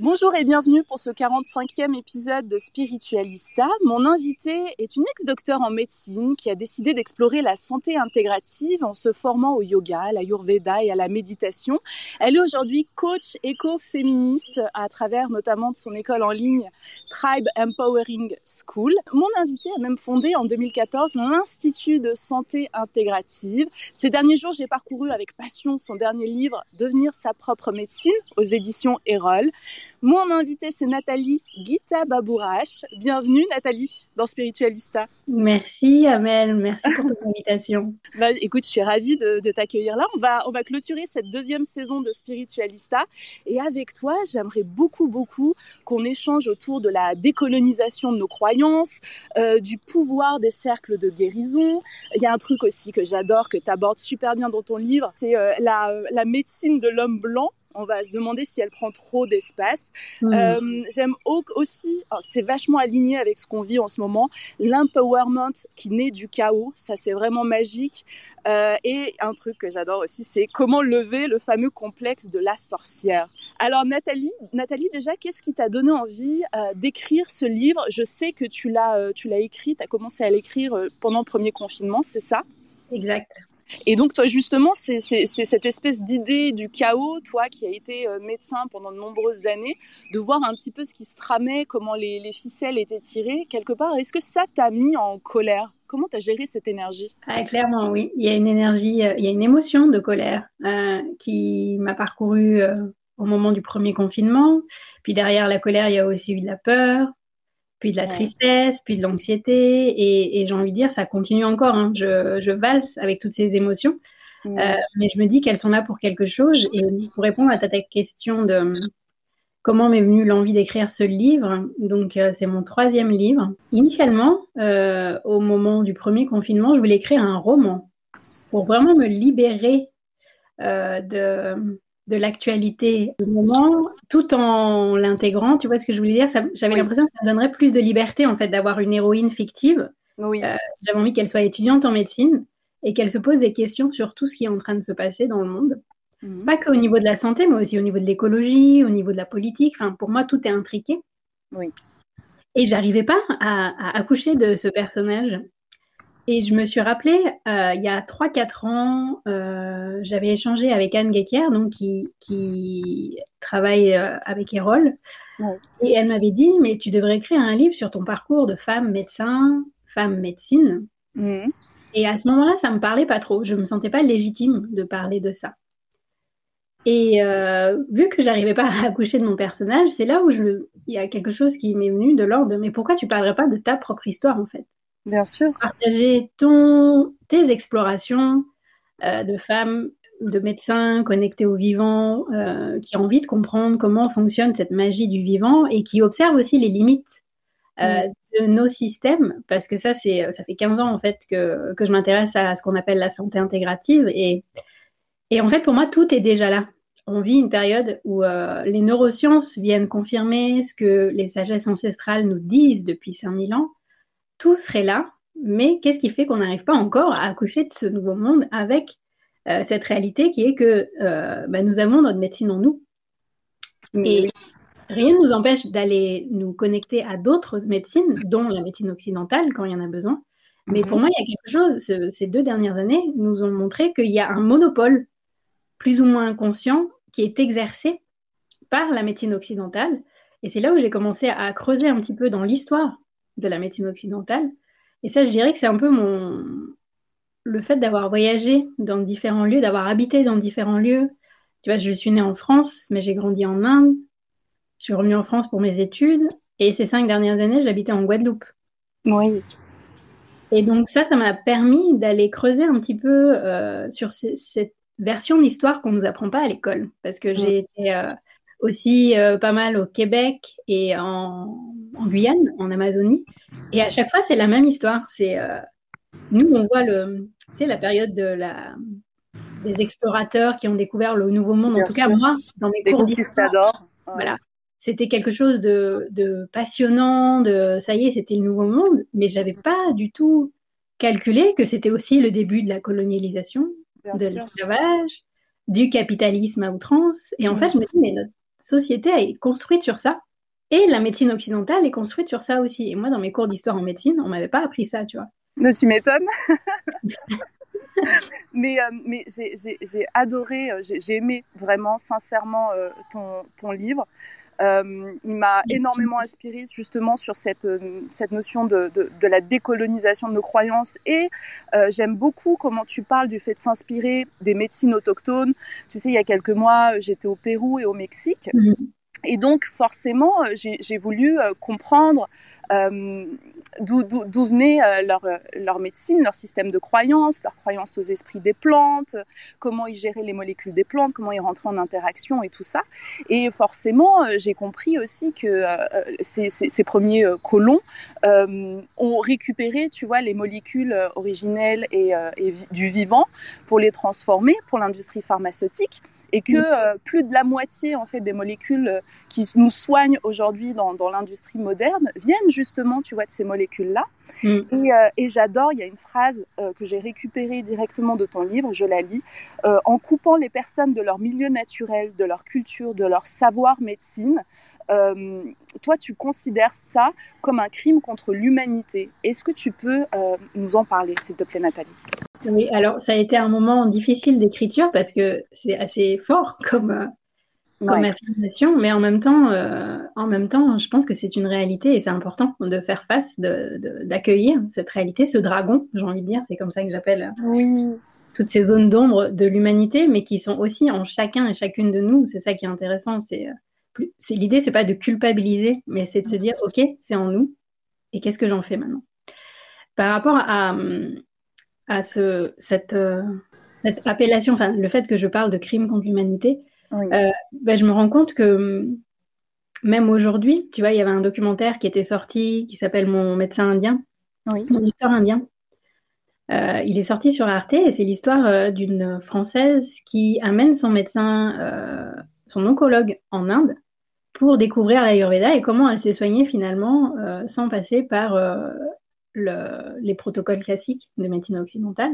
Bonjour et bienvenue pour ce 45e épisode de Spiritualista. Mon invité est une ex-docteur en médecine qui a décidé d'explorer la santé intégrative en se formant au yoga, à l'ayurveda et à la méditation. Elle est aujourd'hui coach éco-féministe à travers notamment de son école en ligne Tribe Empowering School. Mon invité a même fondé en 2014 l'Institut de santé intégrative. Ces derniers jours, j'ai parcouru avec passion son dernier livre Devenir sa propre médecine aux éditions Erol. Mon invité, c'est Nathalie Gita Babourache. Bienvenue, Nathalie, dans Spiritualista. Merci, Amel. Merci pour ton invitation. Bah, écoute, je suis ravie de, de t'accueillir là. On va, on va clôturer cette deuxième saison de Spiritualista. Et avec toi, j'aimerais beaucoup, beaucoup qu'on échange autour de la décolonisation de nos croyances, euh, du pouvoir des cercles de guérison. Il y a un truc aussi que j'adore, que tu abordes super bien dans ton livre, c'est euh, la, la médecine de l'homme blanc on va se demander si elle prend trop d'espace. Hmm. Euh, J'aime aussi, oh, c'est vachement aligné avec ce qu'on vit en ce moment, l'empowerment qui naît du chaos, ça c'est vraiment magique. Euh, et un truc que j'adore aussi, c'est comment lever le fameux complexe de la sorcière. Alors Nathalie, Nathalie déjà, qu'est-ce qui t'a donné envie euh, d'écrire ce livre? Je sais que tu l'as, euh, tu l'as écrit, tu as commencé à l'écrire pendant le premier confinement, c'est ça? Exact. Et donc, toi, justement, c'est cette espèce d'idée du chaos, toi qui as été euh, médecin pendant de nombreuses années, de voir un petit peu ce qui se tramait, comment les, les ficelles étaient tirées, quelque part. Est-ce que ça t'a mis en colère? Comment tu as géré cette énergie? Ah, Clairement, oui. Il y a une énergie, euh, il y a une émotion de colère euh, qui m'a parcouru euh, au moment du premier confinement. Puis derrière la colère, il y a aussi eu de la peur, puis de la tristesse, puis de l'anxiété. Et, et j'ai envie de dire, ça continue encore. hein. Je, je valse avec toutes ces émotions. Euh, mais je me dis qu'elles sont là pour quelque chose. Et pour répondre à ta, ta question de comment m'est venue l'envie d'écrire ce livre, donc euh, c'est mon troisième livre. Initialement, euh, au moment du premier confinement, je voulais écrire un roman pour vraiment me libérer de, de l'actualité du moment, tout en l'intégrant. Tu vois ce que je voulais dire? J'avais Oui. l'impression que ça donnerait plus de liberté en fait d'avoir une héroïne fictive Oui. euh, j'avais envie qu'elle soit étudiante en médecine et qu'elle se pose des questions sur tout ce qui est en train de se passer dans le monde. Mhm. Pas qu'au niveau de la santé, mais aussi au niveau de l'écologie, au niveau de la politique. Enfin, pour moi, tout est intriqué. Oui. Et j'arrivais pas à, à accoucher de ce personnage. Et je me suis rappelé, euh, il y a 3-4 ans, euh, j'avais échangé avec Anne Guéquière, donc qui, qui travaille euh, avec Erol. Ouais. Et elle m'avait dit, mais tu devrais écrire un livre sur ton parcours de femme médecin, femme médecine. Et à ce moment-là, ça me parlait pas trop. Je me sentais pas légitime de parler de ça. Et euh, vu que j'arrivais pas à accoucher de mon personnage, c'est là où je, il y a quelque chose qui m'est venu de l'ordre de mais pourquoi tu parlerais pas de ta propre histoire en fait? Bien sûr. Partager ton, tes explorations euh, de femmes, de médecins connectés au vivant, euh, qui ont envie de comprendre comment fonctionne cette magie du vivant et qui observent aussi les limites euh, de nos systèmes, parce que ça, c'est, ça fait 15 ans en fait que, que je m'intéresse à ce qu'on appelle la santé intégrative. Et, et en fait, pour moi, tout est déjà là. On vit une période où euh, les neurosciences viennent confirmer ce que les sagesses ancestrales nous disent depuis 5000 ans. Tout serait là, mais qu'est-ce qui fait qu'on n'arrive pas encore à accoucher de ce nouveau monde avec euh, cette réalité qui est que bah, nous avons notre médecine en nous. Et Rien ne nous empêche d'aller nous connecter à d'autres médecines, dont la médecine occidentale, quand il y en a besoin. Mais pour mhm. moi, il y a quelque chose, ces deux dernières années nous ont montré qu'il y a un monopole, plus ou moins inconscient, qui est exercé par la médecine occidentale. Et c'est là où j'ai commencé à creuser un petit peu dans l'histoire de la médecine occidentale. Et ça, je dirais que c'est un peu mon... le fait d'avoir voyagé dans différents lieux, d'avoir habité dans différents lieux. Tu vois, je suis née en France, mais j'ai grandi en Inde, je suis revenue en France pour mes études et ces cinq dernières années, j'habitais en Guadeloupe. Oui. Et donc ça, ça m'a permis d'aller creuser un petit peu euh, sur cette version d'histoire qu'on nous apprend pas à l'école, parce que j'ai été euh, aussi euh, pas mal au Québec et en, Guyane, en Amazonie, et à chaque fois c'est la même histoire. C'est nous on voit le, la période de la des explorateurs qui ont découvert le Nouveau Monde. en tout cas, moi, dans mes cours d'histoire, voilà, c'était quelque chose de, passionnant, de ça y est, c'était le nouveau monde, mais j'avais pas du tout calculé que c'était aussi le début de la colonialisation, de l'esclavage, du capitalisme à outrance. Et en fait, je me dis, mais notre société est construite sur ça. Et la médecine occidentale est construite sur ça aussi. Et moi, dans mes cours d'histoire en médecine, on m'avait pas appris ça, tu vois. Mais tu m'étonnes. mais euh, mais j'ai adoré, euh, j'ai aimé vraiment sincèrement euh, ton, ton livre. Euh, il m'a énormément inspiré justement sur cette, euh, cette notion de, de, de la décolonisation de nos croyances et euh, j'aime beaucoup comment tu parles du fait de s'inspirer des médecines autochtones. Tu sais, il y a quelques mois, j'étais au Pérou et au Mexique. Mhm. Et donc, forcément, j'ai voulu comprendre euh, d'où venait euh, leur, leur médecine, leur système de croyance, leur croyance aux esprits des plantes, comment ils géraient les molécules des plantes, comment ils rentraient en interaction et tout ça. Et forcément, euh, j'ai compris aussi que ces, ces, premiers colons ont récupéré, tu vois, les molécules originelles et du vivant pour les transformer pour l'industrie pharmaceutique et que euh, plus de la moitié en fait des molécules euh, qui nous soignent aujourd'hui dans, dans l'industrie moderne viennent justement, tu vois, de ces molécules-là. Mm. Et, euh, et j'adore, il y a une phrase que j'ai récupérée directement de ton livre, je la lis, en coupant les personnes de leur milieu naturel, de leur culture, de leur savoir médecine. Toi, tu considères ça comme un crime contre l'humanité. Est-ce que tu peux nous en parler, s'il te plaît, Nathalie? Oui, alors ça a été un moment difficile d'écriture parce que c'est assez fort comme, euh, comme affirmation, mais en même temps, euh, en même temps, je pense que c'est une réalité et c'est important de faire face, d'accueillir de, cette réalité, ce dragon, j'ai envie de dire, c'est comme ça que j'appelle oui. toutes ces zones d'ombre de l'humanité, mais qui sont aussi en chacun et chacune de nous. C'est ça qui est intéressant. C'est euh, l'idée, c'est pas de culpabiliser, mais c'est de se dire, ok, c'est en nous, et qu'est-ce que j'en fais maintenant? Par rapport à à ce, cette, euh, cette appellation, enfin le fait que je parle de crime contre l'humanité, euh, ben, je me rends compte que hum, même aujourd'hui, tu vois, il y avait un documentaire qui était sorti qui s'appelle Mon médecin indien, oui. mon docteur indien. Euh, il est sorti sur Arte et c'est l'histoire euh, d'une Française qui amène son médecin, euh, son oncologue en Inde pour découvrir l'Ayurveda et comment elle s'est soignée finalement sans passer par le, les protocoles classiques de médecine occidentale.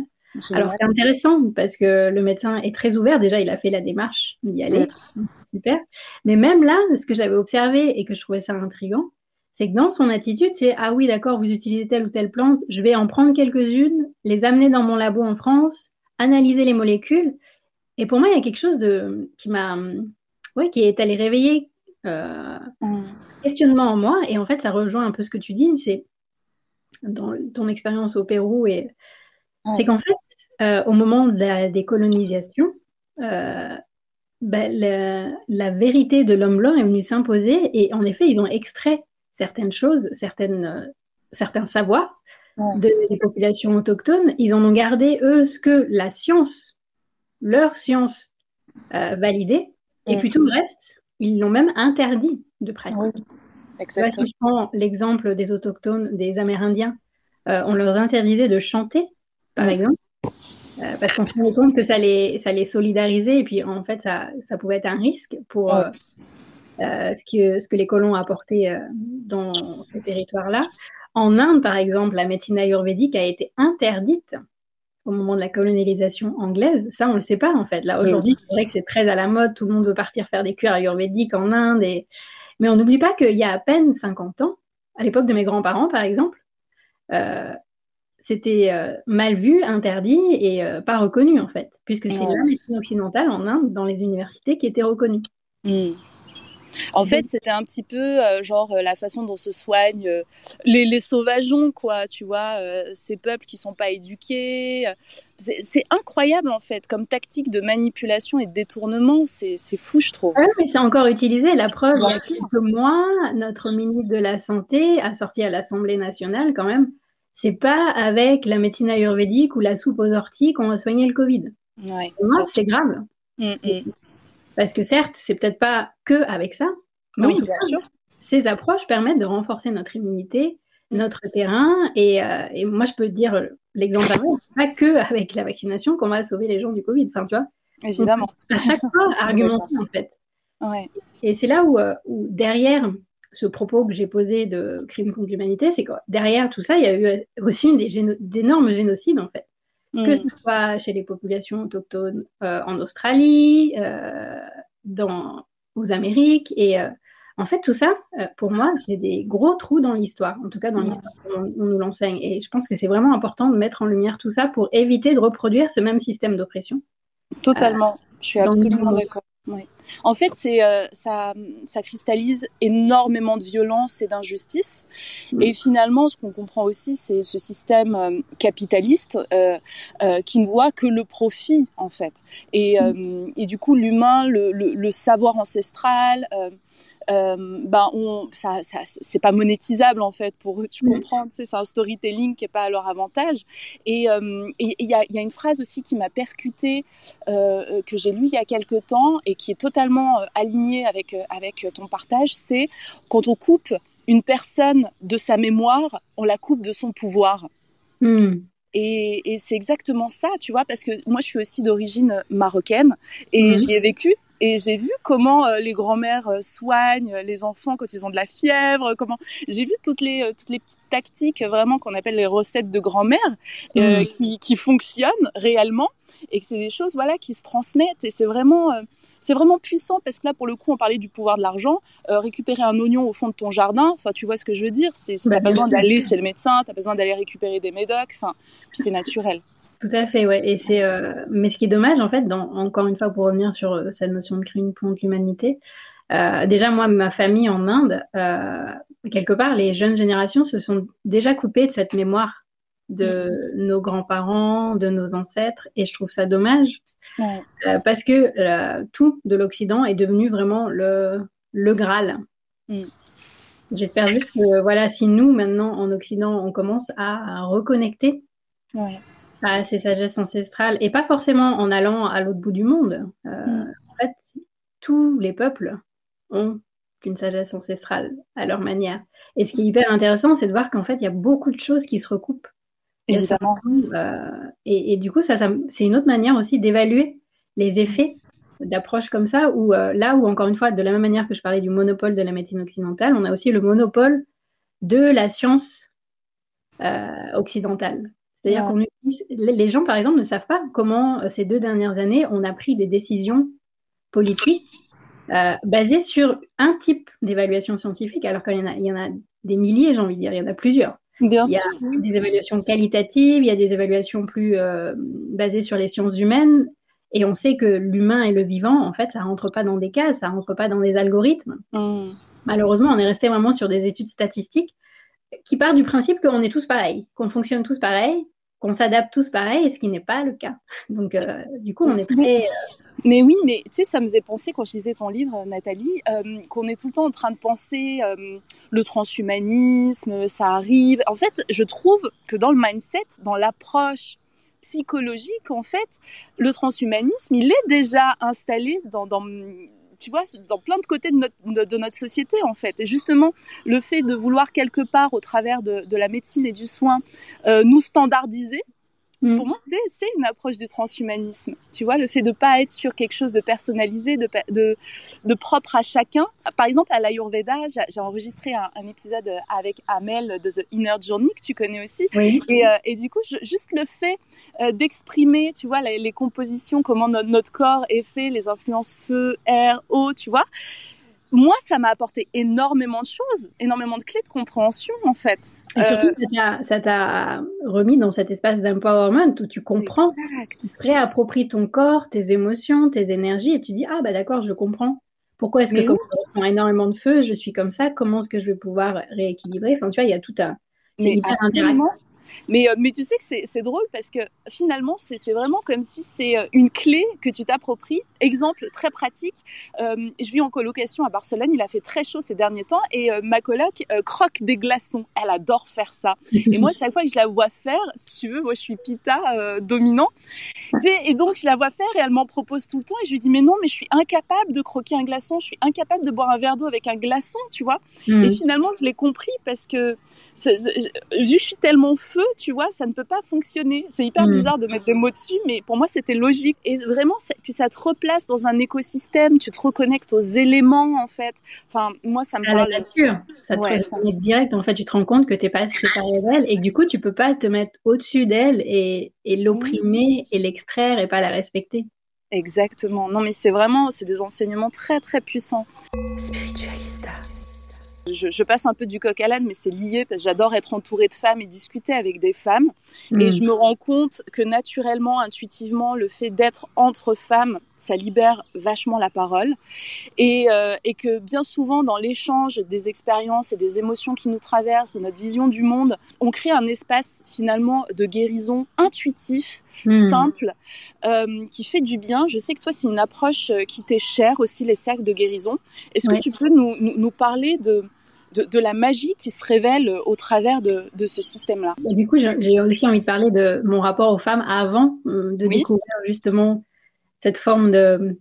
Alors c'est intéressant parce que le médecin est très ouvert. Déjà, il a fait la démarche d'y aller, super. Mais même là, ce que j'avais observé et que je trouvais ça intriguant, c'est que dans son attitude, c'est ah oui, d'accord, vous utilisez telle ou telle plante, je vais en prendre quelques-unes, les amener dans mon labo en France, analyser les molécules. Et pour moi, il y a quelque chose de qui m'a, ouais, qui est allé réveiller euh, mm. questionnement en moi. Et en fait, ça rejoint un peu ce que tu dis. C'est dans ton expérience au Pérou, et c'est qu'en fait, euh, au moment de la décolonisation, euh, ben, la, vérité de l'homme blanc est venue s'imposer, et en effet, ils ont extrait certaines choses, certaines, certains savoirs de, des populations autochtones. Ils en ont gardé, eux, ce que la science, leur science, validait, et puis tout le reste, ils l'ont même interdit de pratiquer. si je prends l'exemple des autochtones, des Amérindiens, on leur interdisait de chanter, par exemple, parce qu'on se rendait compte que ça les, ça les solidarisait et puis en fait ça, ça pouvait être un risque pour ce, que, ce que les colons apportaient dans ces territoires-là. En Inde, par exemple, la médecine ayurvédique a été interdite au moment de la colonisation anglaise. Ça, on ne le sait pas en fait. Là, aujourd'hui, c'est vrai que c'est très à la mode. Tout le monde veut partir faire des cures ayurvédiques en Inde. Et... Mais on n'oublie pas qu'il y a à peine 50 ans, à l'époque de mes grands-parents, par exemple, euh, c'était euh, mal vu, interdit et euh, pas reconnu en fait, puisque c'est la médecine occidentale en Inde, dans les universités, qui était reconnue. Hmm. En fait, c'était un petit peu euh, genre euh, la façon dont se soignent euh, les, les, sauvageons, quoi, tu vois, ces peuples qui sont pas éduqués. C'est incroyable, en fait, comme tactique de manipulation et de détournement. C'est fou, je trouve. Ah, mais c'est encore utilisé. La preuve, a quelques mois, notre ministre de la Santé a sorti à l'Assemblée nationale, quand même, c'est pas avec la médecine ayurvédique ou la soupe aux orties qu'on va soigner le Covid. Ouais. moi, c'est grave. Mm, mm. Parce que certes, c'est peut-être pas que avec ça, mais en tout cas, ces approches permettent de renforcer notre immunité, notre terrain. Et, euh, moi, je peux dire l'exemple pas que avec la vaccination qu'on va sauver les gens du Covid. Enfin, tu vois. Évidemment. à chaque fois, argumenter en fait. Et c'est là euh, où, derrière ce propos que j'ai posé de crime contre l'humanité, c'est que derrière tout ça, il y a eu aussi d'énormes génocides en fait que mm. ce soit chez les populations autochtones euh, en Australie, euh, dans, aux Amériques. Et euh, en fait, tout ça, pour moi, c'est des gros trous dans l'histoire, en tout cas dans mm. l'histoire on, on, nous l'enseigne. Et je pense que c'est vraiment important de mettre en lumière tout ça pour éviter de reproduire ce même système d'oppression. Totalement, je suis absolument d'accord. Oui. En fait, c'est euh, ça, ça cristallise énormément de violence et d'injustice. Mm. Et finalement, ce qu'on comprend aussi, c'est ce système euh, capitaliste euh, qui ne voit que le profit, en fait. Et, mm. et du coup, l'humain, le, le, le, savoir ancestral, euh, ben on, ça, ça c'est pas monétisable en fait pour eux, tu mm. comprends, c'est un storytelling qui est pas à leur avantage. Et il y, a, y, a, une phrase aussi qui m'a percutée euh, que j'ai lue il y a quelque temps et qui est totalement euh, alignée avec avec ton partage, c'est quand on coupe une personne de sa mémoire, on la coupe de son pouvoir. Mm. Et, et c'est exactement ça, tu vois, parce que moi je suis aussi d'origine marocaine et mm. j'y ai vécu et j'ai vu comment euh, les grands-mères euh, soignent les enfants quand ils ont de la fièvre, comment j'ai vu toutes les euh, toutes les petites tactiques vraiment qu'on appelle les recettes de grand-mère mm. qui, qui fonctionnent réellement et que c'est des choses voilà qui se transmettent et c'est vraiment c'est vraiment puissant parce que là, pour le coup, on parlait du pouvoir de l'argent. récupérer un oignon au fond de ton jardin, enfin, tu vois ce que je veux dire. C'est, bah, t'as pas besoin d'aller chez le médecin, t'as besoin d'aller récupérer des médocs. Enfin, c'est naturel. Tout à fait, ouais. Et c'est, euh, mais ce qui est dommage, en fait, dans, encore une fois, pour revenir sur euh, cette notion de crime contre l'humanité, euh, déjà, moi, ma famille en Inde, quelque part, les jeunes générations se sont déjà coupées de cette mémoire de mm. nos grands-parents, de nos ancêtres, et je trouve ça dommage parce que tout de l'Occident est devenu vraiment le, le Graal. Mm. J'espère juste que, voilà, si nous, maintenant, en Occident, on commence à, à reconnecter ouais à ces sagesses ancestrales et pas forcément en allant à l'autre bout du monde. Euh, mm. En fait, tous les peuples ont une sagesse ancestrale à leur manière. Et ce qui est hyper intéressant, c'est de voir qu'en fait, il y a beaucoup de choses qui se recoupent. Évidemment. Euh, et, et, du coup, ça, ça c'est une autre manière aussi d'évaluer les effets d'approches comme ça, où euh, là où, encore une fois, de la même manière que je parlais du monopole de la médecine occidentale, on a aussi le monopole de la science euh, occidentale. C'est-à-dire qu'on utilise, les gens, par exemple, ne savent pas comment, euh, ces deux dernières années, on a pris des décisions politiques euh, basées sur un type d'évaluation scientifique, alors qu'il y, en a, il y en a des milliers, j'ai envie de dire, il y en a plusieurs. Bien il y a des évaluations qualitatives, il y a des évaluations plus euh, basées sur les sciences humaines, et on sait que l'humain et le vivant, en fait, ça rentre pas dans des cases, ça rentre pas dans des algorithmes. Mmh. Malheureusement, on est resté vraiment sur des études statistiques qui part du principe qu'on est tous pareils, qu'on fonctionne tous pareil, qu'on s'adapte tous pareil, ce qui n'est pas le cas. Donc, euh, du coup, on est très. Euh, mais oui, mais tu sais, ça me faisait penser quand je lisais ton livre, Nathalie, euh, qu'on est tout le temps en train de penser le transhumanisme, ça arrive. En fait, je trouve que dans le mindset, dans l'approche psychologique, en fait, le transhumanisme, il est déjà installé dans, dans tu vois, dans plein de côtés de notre, société, en fait. Et justement, le fait de vouloir quelque part, au travers de, de la médecine et du soin, euh, nous standardiser, Mm. Pour moi, c'est une approche du transhumanisme. Tu vois, le fait de pas être sur quelque chose de personnalisé, de, de, de propre à chacun. Par exemple, à l'Ayurveda, j'ai enregistré un, un, épisode avec Amel de The Inner Journey, que tu connais aussi. Oui. Et, euh, et, du coup, juste le fait euh, d'exprimer, tu vois, les, les compositions, comment notre corps est fait, les influences feu, air, eau, tu vois moi, ça m'a apporté énormément de choses, énormément de clés de compréhension, en fait. Et surtout, euh, ça t'a remis dans cet espace d'empowerment où tu comprends, tu réappropries ton corps, tes émotions, tes énergies, et tu dis ah bah d'accord, je comprends. Pourquoi est-ce que comme je ressens énormément de feu, je suis comme ça? Comment est-ce que je vais pouvoir rééquilibrer? Enfin, tu vois, il y a tout un. C'est hyper intéressant. Mais, euh, mais tu sais que c'est drôle parce que finalement, c'est vraiment comme si c'est euh, une clé que tu t'appropries. Exemple très pratique, euh, je vis en colocation à Barcelone, il a fait très chaud ces derniers temps et euh, ma coloc croque des glaçons. Elle adore faire ça. Et moi, chaque fois que je la vois faire, si tu veux, moi je suis pita dominant. Et donc je la vois faire et elle m'en propose tout le temps et je lui dis mais non, mais je suis incapable de croquer un glaçon, je suis incapable de boire un verre d'eau avec un glaçon, tu vois. Hmm. Et finalement, je l'ai compris parce que vu que je suis tellement feu, tu vois, ça ne peut pas fonctionner. C'est hyper mm. bizarre de mettre des mots dessus, mais pour moi, c'était logique. Et vraiment, puis ça te replace dans un écosystème, tu te reconnectes aux éléments, en fait. Enfin, moi, ça me parle. La nature, ça te reconnecte direct. En fait, tu te rends compte que tu n'es pas séparé d'elle et que du coup, tu peux pas te mettre au-dessus d'elle et, et l'opprimer et l'extraire et pas la respecter. Exactement. Non, mais c'est vraiment, c'est des enseignements très, très puissants. Spiritualista. Je, je, passe un peu du coq à l'âne, mais c'est lié parce que j'adore être entourée de femmes et discuter avec des femmes. Et mm. je me rends compte que naturellement, intuitivement, le fait d'être entre femmes, ça libère vachement la parole. Et, euh, et que bien souvent, dans l'échange des expériences et des émotions qui nous traversent, notre vision du monde, on crée un espace finalement de guérison intuitif mm. simple, euh, qui fait du bien. Je sais que toi, c'est une approche euh, qui t'est chère aussi, les cercles de guérison. Est-ce que tu peux nous, nous, nous parler de, de, la magie qui se révèle au travers de, ce système-là. Du coup, j'ai aussi envie de parler de mon rapport aux femmes avant euh, de découvrir justement cette forme de,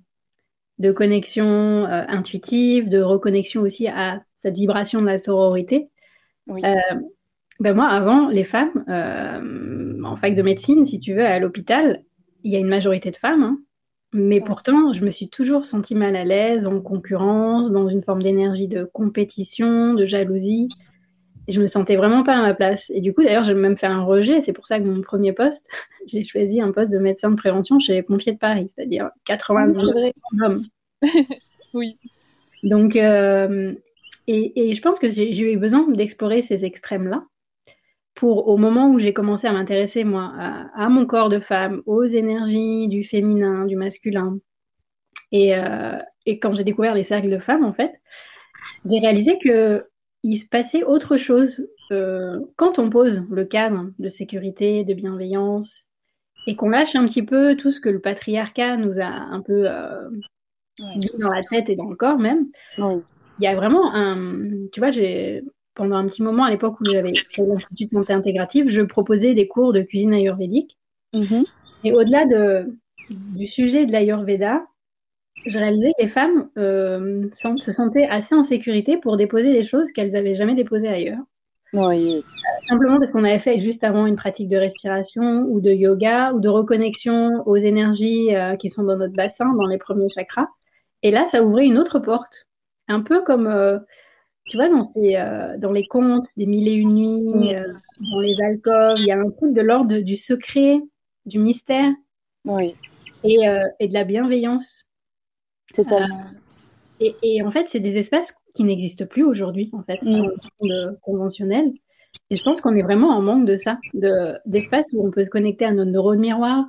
de connexion euh, intuitive, de reconnexion aussi à cette vibration de la sororité. Euh, ben moi, avant, les femmes, en fac de médecine, si tu veux, à l'hôpital, il y a une majorité de femmes. Hein. Mais pourtant, je me suis toujours sentie mal à l'aise, en concurrence, dans une forme d'énergie de compétition, de jalousie. Et je me sentais vraiment pas à ma place. Et du coup, d'ailleurs, j'ai même fait un rejet. C'est pour ça que mon premier poste, j'ai choisi un poste de médecin de prévention chez les pompiers de Paris, c'est-à-dire 90 hommes. oui. Donc, euh, et, et, je pense que j'ai eu besoin d'explorer ces extrêmes-là pour au moment où j'ai commencé à m'intéresser moi à, mon corps de femme, aux énergies du féminin, du masculin, et, euh, et quand j'ai découvert les cercles de femmes en fait, j'ai réalisé que il se passait autre chose euh, quand on pose le cadre de sécurité, de bienveillance, et qu'on lâche un petit peu tout ce que le patriarcat nous a un peu euh, dans la tête et dans le corps même. Il y a vraiment un, tu vois, j'ai pendant un petit moment, à l'époque où j'avais l'Institut de santé intégrative, je proposais des cours de cuisine ayurvédique. Mm-hmm. Et au-delà de, du sujet de l'ayurveda, je réalisais que les femmes euh, se sentaient assez en sécurité pour déposer des choses qu'elles n'avaient jamais déposées ailleurs. Oui. simplement parce qu'on avait fait juste avant une pratique de respiration ou de yoga ou de reconnexion aux énergies euh, qui sont dans notre bassin, dans les premiers chakras. Et là, ça ouvrait une autre porte. Un peu comme euh, tu vois, dans, ces, euh, dans les contes des mille et une nuits, euh, dans les alcôves, il y a un truc de l'ordre du secret, du mystère oui. et, euh, et de la bienveillance. Totalement. Et, et, en fait, c'est des espaces qui n'existent plus aujourd'hui, en fait, dans le monde conventionnel. Et je pense qu'on est vraiment en manque de ça, d'espaces où on peut se connecter à notre neurones miroir,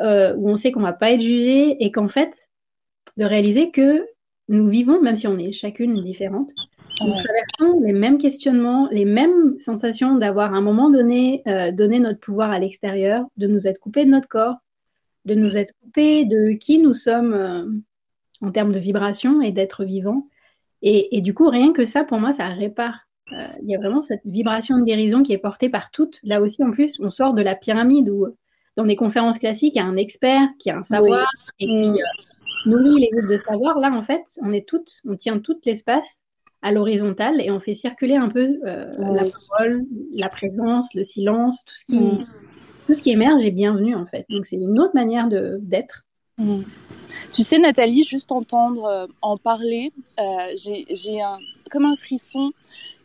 euh, où on sait qu'on va pas être jugé et qu'en fait, de réaliser que nous vivons, même si on est chacune différente, nous traversons les mêmes questionnements, les mêmes sensations d'avoir à un moment donné euh, donné notre pouvoir à l'extérieur, de nous être coupés de notre corps, de nous être coupés de qui nous sommes euh, en termes de vibration et d'être vivant. Et, et, du coup, rien que ça, pour moi, ça répare. Euh, il y a vraiment cette vibration de guérison qui est portée par toutes. Là aussi, en plus, on sort de la pyramide où, dans des conférences classiques, il y a un expert qui a un savoir et qui, mm. nourrit les autres de savoir, là, en fait, on est toutes, on tient tout l'espace à l'horizontale et on fait circuler un peu euh, la parole, la présence, le silence, tout ce qui, mm. tout ce qui émerge est bienvenu en fait. Donc c'est une autre manière de d'être. Mm. Tu sais Nathalie, juste entendre euh, en parler, euh, j'ai un comme un frisson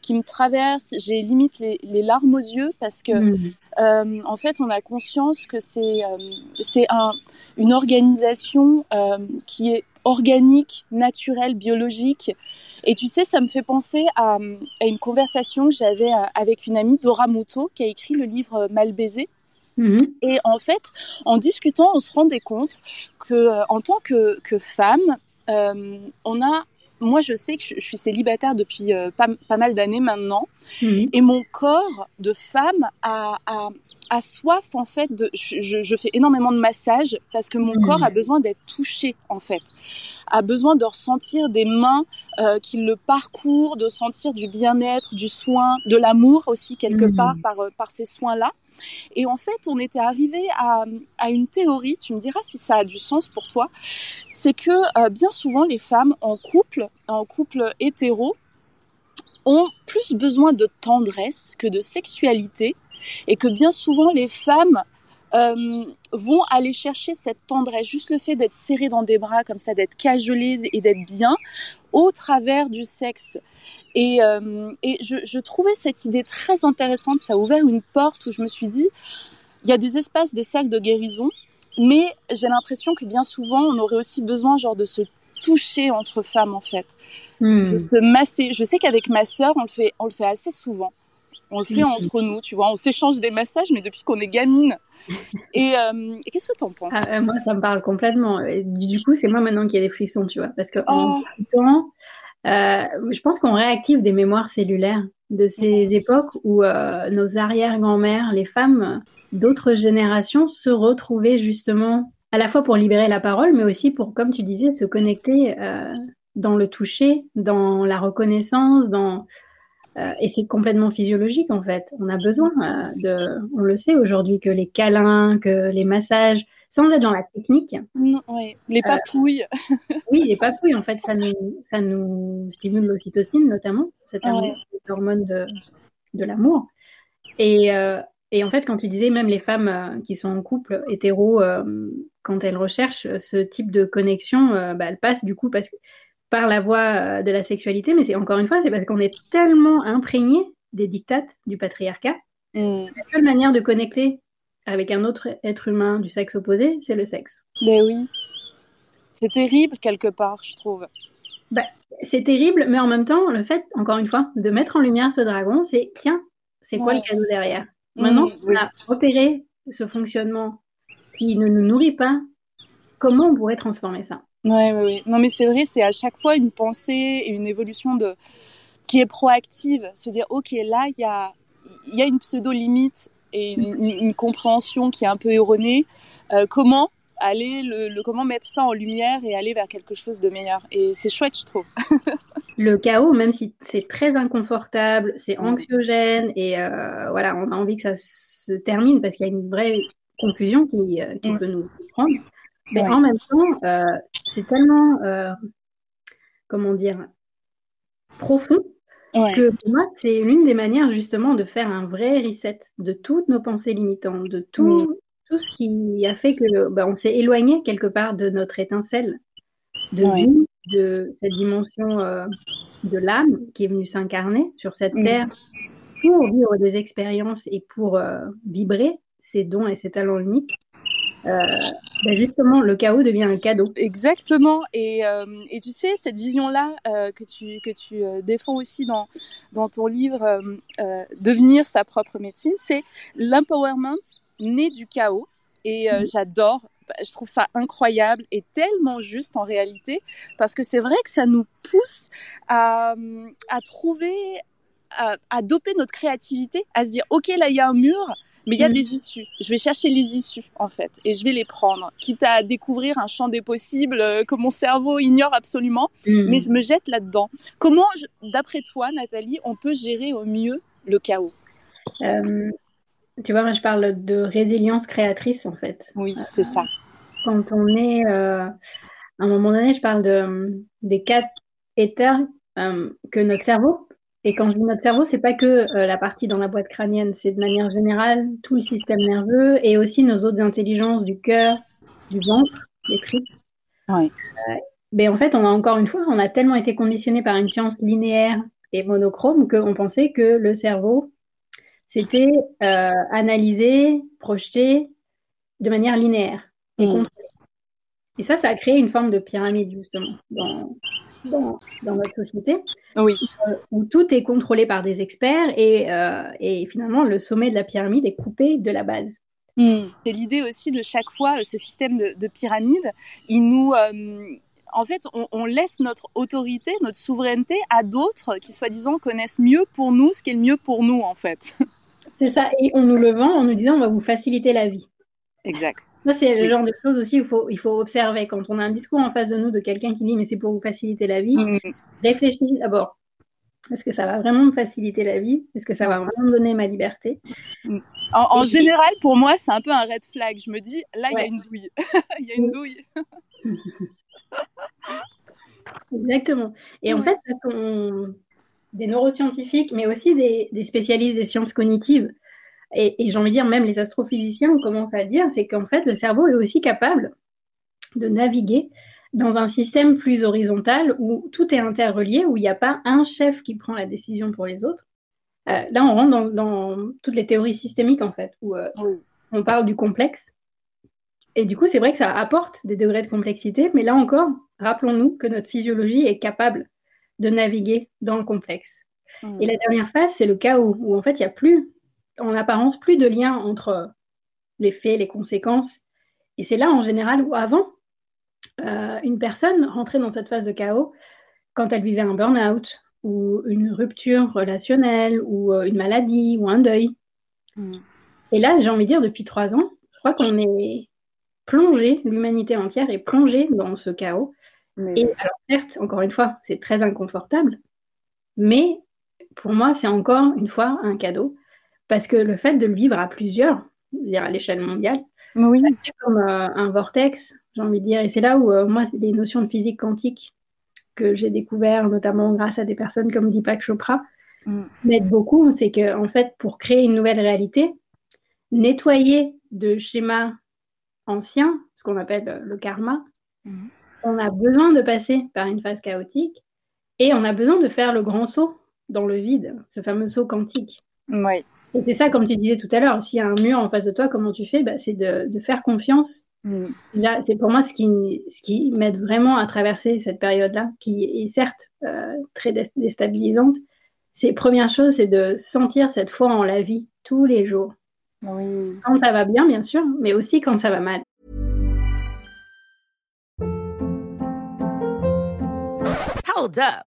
qui me traverse. J'ai limite les, les, larmes aux yeux parce que mm. en fait on a conscience que c'est c'est un, une organisation qui est organique, naturelle, biologique et tu sais, ça me fait penser à, une conversation que j'avais euh, avec une amie, Dora Moto, qui a écrit le livre euh, Mal baisé. Mhm. Et en fait, en discutant, on se rendait compte que, euh, en tant que, femme, on a moi, je sais que je, suis célibataire depuis pas, mal d'années maintenant, mhm. et mon corps de femme a, a soif en fait de je, fais énormément de massages parce que mon corps a besoin d'être touché en fait a besoin de ressentir des mains euh, qui le parcourent de sentir du bien-être du soin de l'amour aussi quelque mmh. part par, euh, par ces soins là et en fait, on était arrivé à, une théorie, tu me diras si ça a du sens pour toi, c'est que euh, bien souvent les femmes en couple, en couple hétéro, ont plus besoin de tendresse que de sexualité et que bien souvent les femmes euh, vont aller chercher cette tendresse, juste le fait d'être serré dans des bras comme ça, d'être cajolé et d'être bien au travers du sexe. Et, euh, et je, je, trouvais cette idée très intéressante, ça a ouvert une porte où je me suis dit, il y a des espaces, des cercles de guérison, mais j'ai l'impression que bien souvent, on aurait aussi besoin genre de se toucher entre femmes en fait, hmm. de se masser. Je sais qu'avec ma sœur, on le fait, on le fait assez souvent on le fait entre nous, tu vois, on s'échange des massages, mais depuis qu'on est gamine. Et, euh, qu'est-ce que tu en penses ah, euh, Moi, ça me parle complètement. du coup, c'est moi maintenant qui ai des frissons, tu vois, parce que en oh. temps, euh, je pense qu'on réactive des mémoires cellulaires de ces époques où nos arrière-grand-mères, les femmes d'autres générations, se retrouvaient justement à la fois pour libérer la parole, mais aussi pour, comme tu disais, se connecter dans le toucher, dans la reconnaissance, dans euh, et c'est complètement physiologique en fait. On a besoin euh, de, on le sait aujourd'hui, que les câlins, que les massages, sans être dans la technique. Les euh, papouilles. oui, les papouilles en fait, ça nous, ça nous stimule l'ocytocine notamment, cette hormone de, de l'amour. Et, et en fait, quand tu disais même les femmes qui sont en couple hétéro, quand elles recherchent ce type de connexion, bah, elles passent du coup parce que par la voie euh, de la sexualité, mais c'est encore une fois, c'est parce qu'on est tellement imprégné des dictates du patriarcat. Mm. La seule manière de connecter avec un autre être humain du sexe opposé, c'est le sexe. Ben oui. C'est terrible quelque part, je trouve. Ben, c'est terrible, mais en même temps, le fait, encore une fois, de mettre en lumière ce dragon, c'est tiens, c'est quoi le cadeau derrière? Maintenant mm, on a opéré ce fonctionnement qui ne nous nourrit pas, comment on pourrait transformer ça? Ouais, ouais, ouais. Non, mais c'est vrai, c'est à chaque fois une pensée et une évolution de qui est proactive. Se dire, ok, là, il y a, y a une pseudo-limite et une, compréhension qui est un peu erronée. Euh, comment aller le, comment mettre ça en lumière et aller vers quelque chose de meilleur? Et c'est chouette je trouve le chaos même si c'est très inconfortable c'est mm. anxiogène et euh, voilà on a envie que ça se termine parce qu'il y a une vraie confusion qui, euh, qui peut nous prendre mais en même temps, euh, c'est tellement, euh, comment dire, profond que pour moi, c'est l'une des manières justement de faire un vrai reset de toutes nos pensées limitantes, de tout, tout ce qui a fait que bah, on s'est éloigné quelque part de notre étincelle, de nous, de cette dimension euh, de l'âme qui est venue s'incarner sur cette mm. terre pour vivre des expériences et pour vibrer ses dons et ses talents uniques. Euh, ben justement, le chaos devient un cadeau. Exactement. Et, euh, et tu sais, cette vision-là euh, que tu, que tu défends aussi dans, dans ton livre Devenir sa propre médecine, c'est l'empowerment né du chaos. Et j'adore je trouve ça incroyable et tellement juste en réalité parce que c'est vrai que ça nous pousse à, à trouver, à, à, doper notre créativité, à se dire ok là il y a un mur, mais il y a mm. des issues. Je vais chercher les issues, en fait, et je vais les prendre, quitte à découvrir un champ des possibles euh, que mon cerveau ignore absolument, mm. mais je me jette là-dedans. Comment, d'après toi, Nathalie, on peut gérer au mieux le chaos? Euh, Tu vois, moi, je parle de résilience créatrice, en fait. Oui, c'est ça. Quand on est à un moment donné, je parle de, des quatre états que notre cerveau et quand je dis notre cerveau, c'est pas que euh, la partie dans la boîte crânienne, c'est de manière générale tout le système nerveux et aussi nos autres intelligences du cœur, du ventre, des tripes. Oui. Euh, mais en fait, on a encore une fois, on a tellement été conditionné par une science linéaire et monochrome qu'on pensait que le cerveau, c'était euh, analysé, projeté de manière linéaire et mmh. Et ça, ça a créé une forme de pyramide justement dans, dans, notre société. Oui. Euh, où tout est contrôlé par des experts et, euh, et, finalement le sommet de la pyramide est coupé de la base. Hmm. C'est l'idée aussi de chaque fois, ce système de, pyramide, il nous, euh, en fait, on, on, laisse notre autorité, notre souveraineté à d'autres qui, soi-disant, connaissent mieux pour nous ce qui est le mieux pour nous, en fait. C'est ça, et on nous le vend en nous disant on va vous faciliter la vie. Exact. Ça, c'est le genre de choses aussi faut, il faut observer. Quand on a un discours en face de nous de quelqu'un qui dit mais c'est pour vous faciliter la vie, mm. réfléchis d'abord. Est-ce que ça va vraiment me faciliter la vie? Est-ce que ça va vraiment me donner ma liberté? Mm. En, général, pour moi, c'est un peu un red flag. Je me dis, là, il y a une douille. il y a une douille. Exactement. Et en fait, des neuroscientifiques, mais aussi des, des spécialistes des sciences cognitives, et, j'ai envie de dire, même les astrophysiciens commencent à le dire, c'est qu'en fait, le cerveau est aussi capable de naviguer dans un système plus horizontal où tout est interrelié, où il n'y a pas un chef qui prend la décision pour les autres. Euh, là, on rentre dans, toutes les théories systémiques, en fait, où euh, on parle du complexe. Et du coup, c'est vrai que ça apporte des degrés de complexité, mais là encore, rappelons-nous que notre physiologie est capable de naviguer dans le complexe. Mmh. Et la dernière phase, c'est le chaos, où en fait, il n'y a plus en apparence plus de lien entre les faits, les conséquences. Et c'est là en général où avant, euh, une personne rentrait dans cette phase de chaos quand elle vivait un burn-out ou une rupture relationnelle ou euh, une maladie ou un deuil. Mm. Et là, j'ai envie de dire, depuis trois ans, je crois qu'on est plongé, l'humanité entière est plongée dans ce chaos. Et alors, certes, encore une fois, c'est très inconfortable, mais pour moi, c'est encore une fois un cadeau parce que le fait de le vivre à plusieurs, dire à l'échelle mondiale, oui. ça fait comme euh, un vortex, j'ai envie de dire. Et c'est là où euh, moi, les notions de physique quantique que j'ai découvert, notamment grâce à des personnes comme Deepak Chopra, mm. m'aident beaucoup. C'est que en fait, pour créer une nouvelle réalité, nettoyer de schémas anciens, ce qu'on appelle euh, le karma, mm. on a besoin de passer par une phase chaotique et on a besoin de faire le grand saut dans le vide, ce fameux saut quantique. Oui. Et c'est ça, comme tu disais tout à l'heure, s'il y a un mur en face de toi, comment tu fais? Bah, C'est de, faire confiance. Mm. Là, c'est pour moi ce qui, ce qui m'aide vraiment à traverser cette période-là, qui est certes euh, très déstabilisante. C'est première chose, c'est de sentir cette foi en la vie tous les jours. Oui. Quand ça va bien, bien sûr, mais aussi quand ça va mal. Hold up.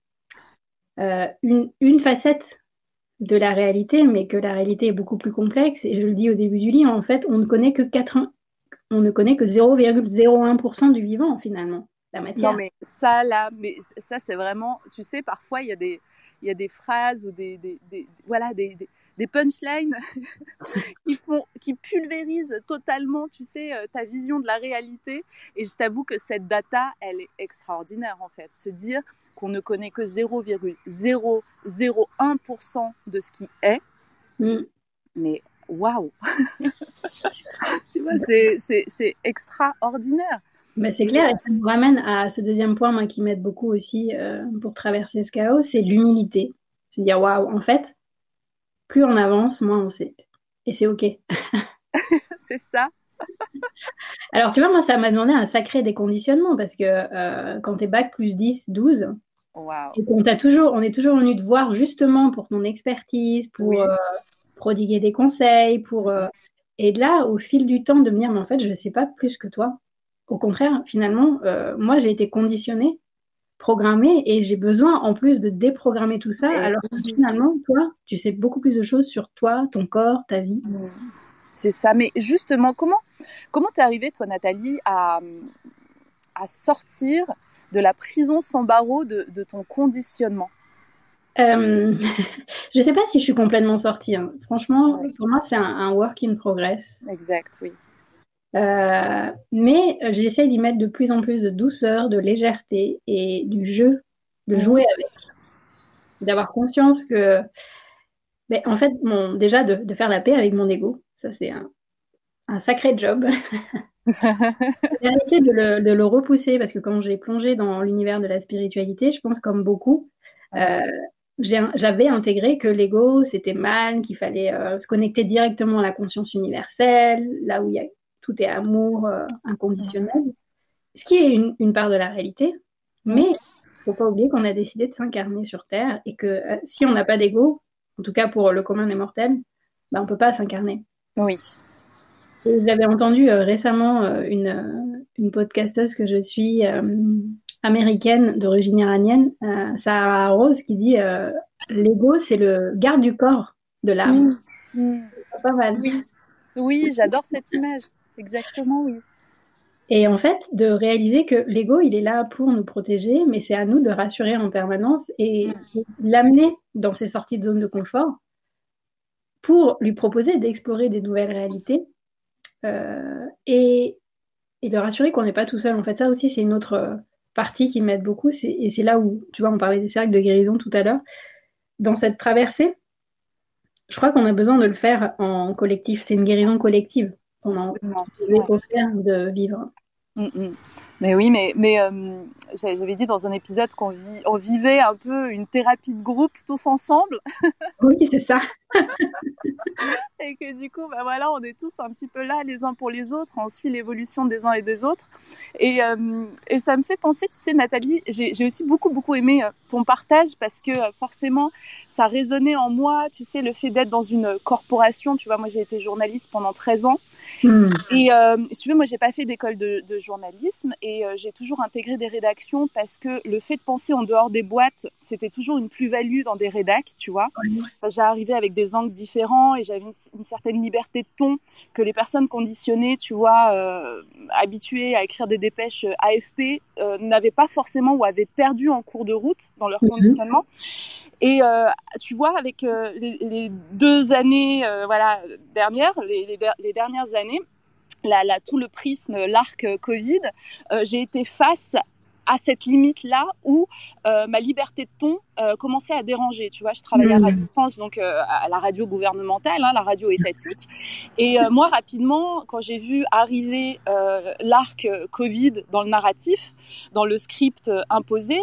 une, une, facette de la réalité, mais que la réalité est beaucoup plus complexe. Et je le dis au début du livre, en fait, on ne connaît que 4, on ne connaît que 0,01% du vivant finalement. Non, mais ça, là, mais ça, c'est vraiment, tu sais, parfois, il y a des, il y a des phrases ou des, des, des voilà, des, des punchlines qui, font, qui pulvérisent totalement, tu sais, euh, ta vision de la réalité. Et je t'avoue que cette data, elle est extraordinaire en fait. Se dire qu'on ne connaît que 0,001% de ce qui est, mm. mais waouh Tu vois, c'est extraordinaire. C'est clair, et ça nous ramène à ce deuxième point, moi, qui m'aide beaucoup aussi euh, pour traverser ce chaos, c'est l'humilité. Se dire, waouh, en fait, plus on avance, moins on sait. Et c'est OK. c'est ça. Alors, tu vois, moi, ça m'a demandé un sacré déconditionnement parce que euh, quand tu es bac plus 10, 12, et qu'on toujours, on est toujours venu te voir justement pour ton expertise, pour euh, prodiguer des conseils, pour. Euh, et là, au fil du temps, de me dire, mais en fait, je ne sais pas plus que toi. Au contraire, finalement, moi, j'ai été conditionnée programmer et j'ai besoin en plus de déprogrammer tout ça alors que finalement toi tu sais beaucoup plus de choses sur toi ton corps ta vie c'est ça mais justement comment comment t'es arrivée toi Nathalie à, à sortir de la prison sans barreaux de, de ton conditionnement? Euh, je sais pas si je suis complètement sortie. Hein. Franchement, pour moi, c'est un, un, work in progress. Exact, oui. Euh, mais j'essaye d'y mettre de plus en plus de douceur, de légèreté et du jeu, de jouer avec. D'avoir conscience que, mais en fait, mon, déjà de, de, faire la paix avec mon ego, ça c'est un, un, sacré job. j'ai arrêté de le, de le, repousser parce que quand j'ai plongé dans l'univers de la spiritualité, je pense comme beaucoup, euh, j'avais intégré que l'ego c'était mal, qu'il fallait euh, se connecter directement à la conscience universelle, là où il y a tout est amour euh, inconditionnel, ce qui est une, part de la réalité. Mais il faut pas oublier qu'on a décidé de s'incarner sur Terre et que si on n'a pas d'ego, en tout cas pour le commun des mortels, bah, on ne peut pas s'incarner. Oui. J'avais entendu euh, récemment une, une podcasteuse que je suis américaine d'origine iranienne, Sarah Rose, qui dit l'ego, c'est le garde du corps de l'âme. Pas mal. Oui, oui j'adore cette image. Exactement, oui. Et en fait, de réaliser que l'ego, il est là pour nous protéger, mais c'est à nous de rassurer en permanence et mm. l'amener dans ces sorties de zone de confort pour lui proposer d'explorer des nouvelles réalités euh, et, et, de rassurer qu'on n'est pas tout seul. En fait, ça aussi, c'est une autre partie qui m'aide beaucoup. Et c'est là où, tu vois, on parlait des cercles de guérison tout à l'heure. Dans cette traversée, je crois qu'on a besoin de le faire en collectif. C'est une guérison collective on a de vivre. Mm, mm. Mais oui, mais, mais euh, j'avais dit dans un épisode qu'on vit, on vivait un peu une thérapie de groupe tous ensemble. Oui, c'est ça. et que du coup, bah voilà, on est tous un petit peu là les uns pour les autres, on suit l'évolution des uns et des autres. Et, euh, et ça me fait penser, tu sais, Nathalie, j'ai aussi beaucoup, beaucoup aimé euh, ton partage parce que forcément, ça résonnait en moi, tu sais, le fait d'être dans une corporation. Tu vois, moi, j'ai été journaliste pendant 13 ans. Hmm. Et euh, si tu veux, moi, j'ai pas fait d'école de, de, journalisme et euh, j'ai toujours intégré des rédactions parce que le fait de penser en dehors des boîtes, c'était toujours une plus-value dans des rédacs, tu vois. J'ai arrivé avec des angles différents et j'avais une, certaine liberté de ton que les personnes conditionnées, tu vois, euh, habituées à écrire des dépêches AFP, euh, n'avaient pas forcément ou avaient perdu en cours de route dans leur mhm. conditionnement. Et euh, tu vois, avec les, les, deux années voilà, dernières, les, les, les dernières années, la, la, tout le prisme, l'arc Covid, j'ai été face à cette limite-là où euh, ma liberté de ton euh, commençait à déranger. Tu vois, je travaillais à hmm. Radio France, donc euh, à la radio gouvernementale, hein, la radio étatique. Et moi, rapidement, quand j'ai vu arriver l'arc Covid dans le narratif, dans le script imposé,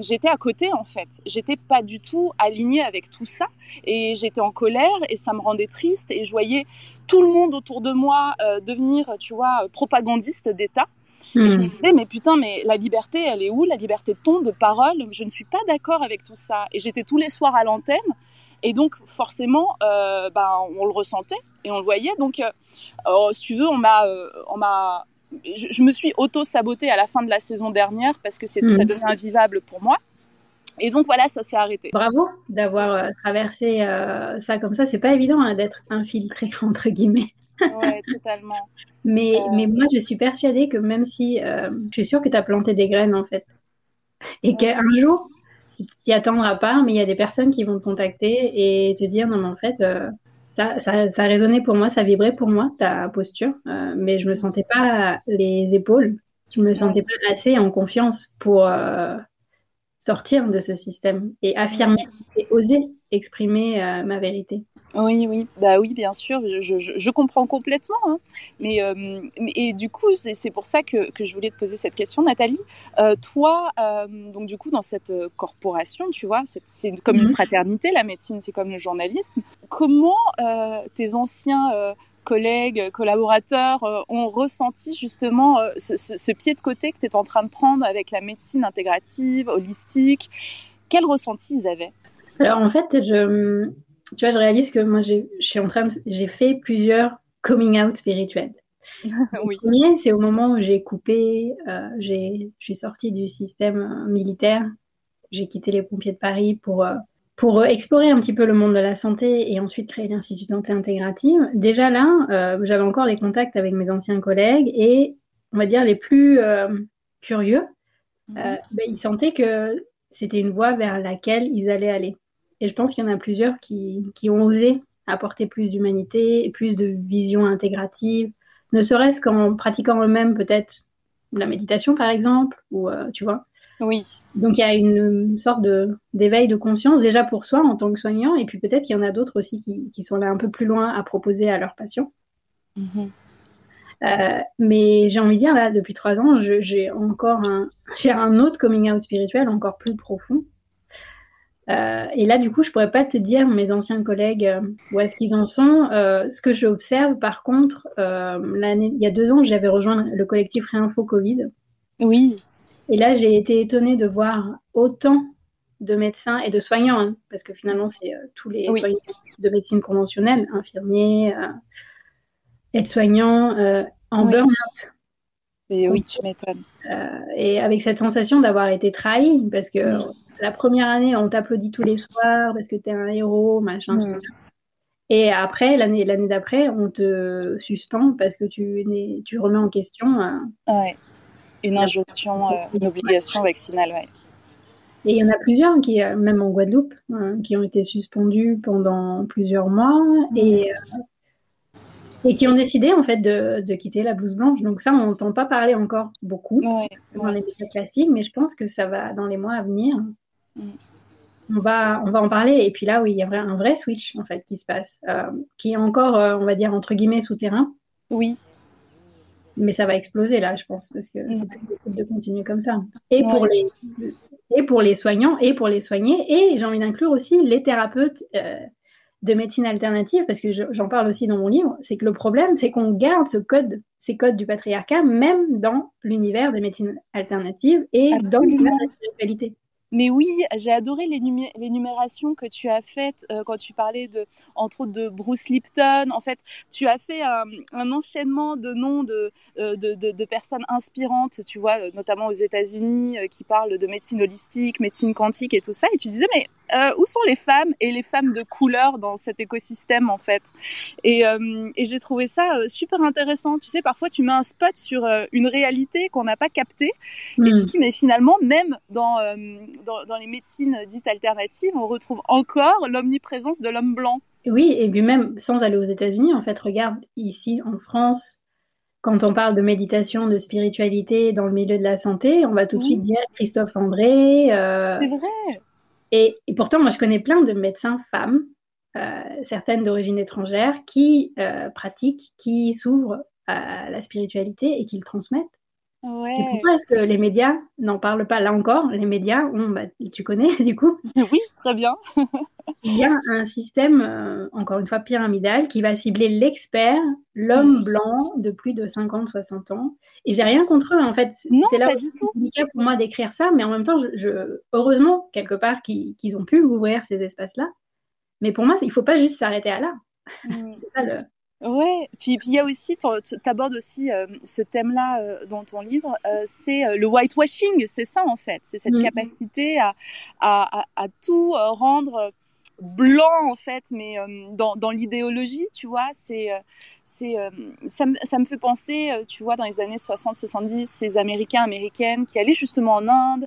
j'étais à côté en fait. J'étais pas du tout alignée avec tout ça et j'étais en colère et ça me rendait triste et je voyais tout le monde autour de moi devenir, tu vois, propagandiste d'État. Et je me hmm. disais, mais putain, mais la liberté, elle est où? La liberté de ton, de parole? Je ne suis pas d'accord avec tout ça. Et j'étais tous les soirs à l'antenne. Et donc, forcément, euh, ben, on le ressentait et on le voyait. Donc, euh, oh, si tu veux, on m'a, euh, on m'a, je, je, me suis auto-sabotée à la fin de la saison dernière parce que c'est, mmh. ça devenait invivable pour moi. Et donc voilà, ça s'est arrêté. Bravo d'avoir euh, traversé euh, ça comme ça. C'est pas évident hein, d'être infiltré entre guillemets. Ouais, totalement. Mais, euh... mais moi, je suis persuadée que même si. Euh, je suis sûre que tu as planté des graines, en fait. Et qu'un jour, tu t'y attendras pas, mais il y a des personnes qui vont te contacter et te dire non mais en fait euh, ça, ça, ça résonnait pour moi, ça vibrait pour moi ta posture, mais je me sentais pas les épaules, je me sentais pas assez en confiance pour sortir de ce système et affirmer et oser exprimer ma vérité. Oui, oui, bah oui, bien sûr, je, je, je comprends complètement. Hein. Mais, euh, et du coup, c'est pour ça que, que, je voulais te poser cette question, Nathalie. Euh, toi, euh, donc du coup, dans cette corporation, tu vois, c'est comme une mhm. fraternité, la médecine, c'est comme le journalisme. Comment euh, tes anciens euh, collègues, collaborateurs ont ressenti justement ce, ce, ce, pied de côté que tu es en train de prendre avec la médecine intégrative, holistique? Quel ressenti ils avaient? Alors en fait, je tu vois, je réalise que moi, je suis en train, j'ai fait plusieurs coming out spirituels. oui. Le premier, c'est au moment où j'ai coupé, euh, j'ai, je suis sortie du système euh, militaire, j'ai quitté les pompiers de Paris pour euh, pour explorer un petit peu le monde de la santé et ensuite créer l'Institut Santé Intégrative. Déjà là, euh, j'avais encore les contacts avec mes anciens collègues et on va dire les plus euh, curieux, mm -hmm. ben, ils sentaient que c'était une voie vers laquelle ils allaient aller. Et je pense qu'il y en a plusieurs qui, qui ont osé apporter plus d'humanité, plus de vision intégrative, ne serait-ce qu'en pratiquant eux-mêmes peut-être la méditation par exemple, ou euh, tu vois. Oui. Donc il y a une sorte de d'éveil de conscience déjà pour soi en tant que soignant, et puis peut-être qu'il y en a d'autres aussi qui, qui, sont là un peu plus loin à proposer à leurs patients. Mm -hmm. euh, mais j'ai envie de dire là, depuis trois ans, j'ai encore un, j'ai un autre coming out spirituel encore plus profond euh, et là, du coup, je pourrais pas te dire mes anciens collègues euh, où est-ce qu'ils en sont. Euh, ce que j'observe, par contre, euh, l'année, il y a deux ans, j'avais rejoint le collectif Réinfo Covid. Oui. Et là, j'ai été étonnée de voir autant de médecins et de soignants, hein, parce que finalement, c'est euh, tous les oui. soignants de médecine conventionnelle, infirmiers, euh, aides-soignants, en oui. burn-out. Et oui, tu m'étonnes. et avec cette sensation d'avoir été trahi, parce que la première année, on t'applaudit tous les soirs parce que tu es un héros, machin, mmh. tout ça. Et après, l'année l'année d'après, on te suspend parce que tu, tu remets en question. Euh, ouais. Une injonction, euh, une obligation vaccinale, ouais. Et il y en a plusieurs, qui, euh, même en Guadeloupe, hein, qui ont été suspendus pendant plusieurs mois mmh. et, euh, et qui ont décidé en fait de, de quitter la blouse blanche. Donc ça, on n'entend pas parler encore beaucoup ouais, dans ouais. les médias classiques, mais je pense que ça va dans les mois à venir. On va, on va en parler. Et puis là, oui, il y a un vrai switch en fait qui se passe, euh, qui est encore, euh, on va dire entre guillemets souterrain. Oui. Mais ça va exploser là, je pense, parce que c'est plus possible de continuer comme ça. Et ouais. pour les, et pour les soignants, et pour les soignés, et j'ai envie d'inclure aussi les thérapeutes euh, de médecine alternative, parce que j'en parle aussi dans mon livre. C'est que le problème, c'est qu'on garde ce code, ces codes du patriarcat, même dans l'univers des médecines alternatives et Absolument. dans l'univers de la spiritualité. Mais oui, j'ai adoré l'énumération que tu as faite euh, quand tu parlais de, entre autres, de Bruce Lipton. En fait, tu as fait un, un enchaînement de noms de, euh, de, de, de, personnes inspirantes, tu vois, euh, notamment aux États-Unis, euh, qui parlent de médecine holistique, médecine quantique et tout ça. Et tu disais, mais euh, où sont les femmes et les femmes de couleur dans cet écosystème, en fait? Et, euh, et j'ai trouvé ça super intéressant. Tu sais, parfois, tu mets un spot sur une réalité qu'on n'a pas captée. Mmh. Et je dis, mais finalement, même dans dans, dans, les médecines dites alternatives, on retrouve encore l'omniprésence de l'homme blanc. Oui, et puis même sans aller aux États-Unis, en fait, regarde ici en France, quand on parle de méditation, de spiritualité dans le milieu de la santé, on va tout de suite dire Christophe André. Euh... C'est vrai. Et, pourtant, moi, je connais plein de médecins femmes, euh, certaines d'origine étrangère, qui euh, pratiquent, qui s'ouvrent à la spiritualité et qui le transmettent. Ouais. Et pourquoi est-ce que les médias n'en parlent pas? Là encore, les médias, bah, tu connais du coup Oui, très bien. Il y a un système, euh, encore une fois, pyramidal qui va cibler l'expert, l'homme blanc de plus de 50-60 ans. Et j'ai rien contre eux, en fait. C'était là aussi compliqué pour moi d'écrire ça, mais en même temps, je, je... heureusement, quelque part, qu'ils qu ont pu ouvrir ces espaces-là. Mais pour moi, il ne faut pas juste s'arrêter à là. Mmh. C'est ça le, Ouais, puis il y a aussi, tu abordes aussi euh, ce thème-là euh, dans ton livre, euh, c'est euh, le whitewashing, c'est ça en fait, c'est cette mmh. capacité à, à, à, à, tout euh, rendre blanc en fait, mais dans, dans l'idéologie, tu vois, c'est c'est ça, me, ça me fait penser, tu vois, dans les années 60-70, ces Américains, Américaines qui allaient justement en Inde,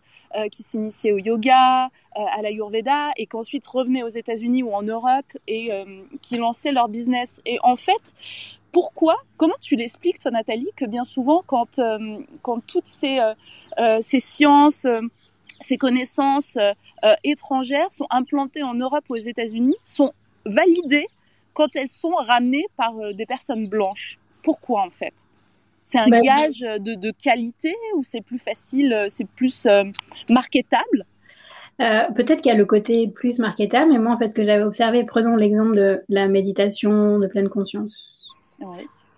qui s'initiaient au yoga, à l'Ayurveda, et qu'ensuite revenaient aux États-Unis ou en Europe et qui lançaient leur business. Et en fait, pourquoi Comment tu l'expliques, toi, Nathalie, que bien souvent, quand, euh, quand toutes ces, euh, euh, ces sciences, ces connaissances étrangères sont implantées en Europe ou aux États-Unis, sont validées quand elles sont ramenées par des personnes blanches. Pourquoi, en fait? C'est un ben, gage de, de, qualité ou c'est plus facile, c'est plus marketable? Peut-être qu'il y a le côté plus marketable, mais moi, en fait, ce que j'avais observé, prenons l'exemple de la méditation de pleine conscience.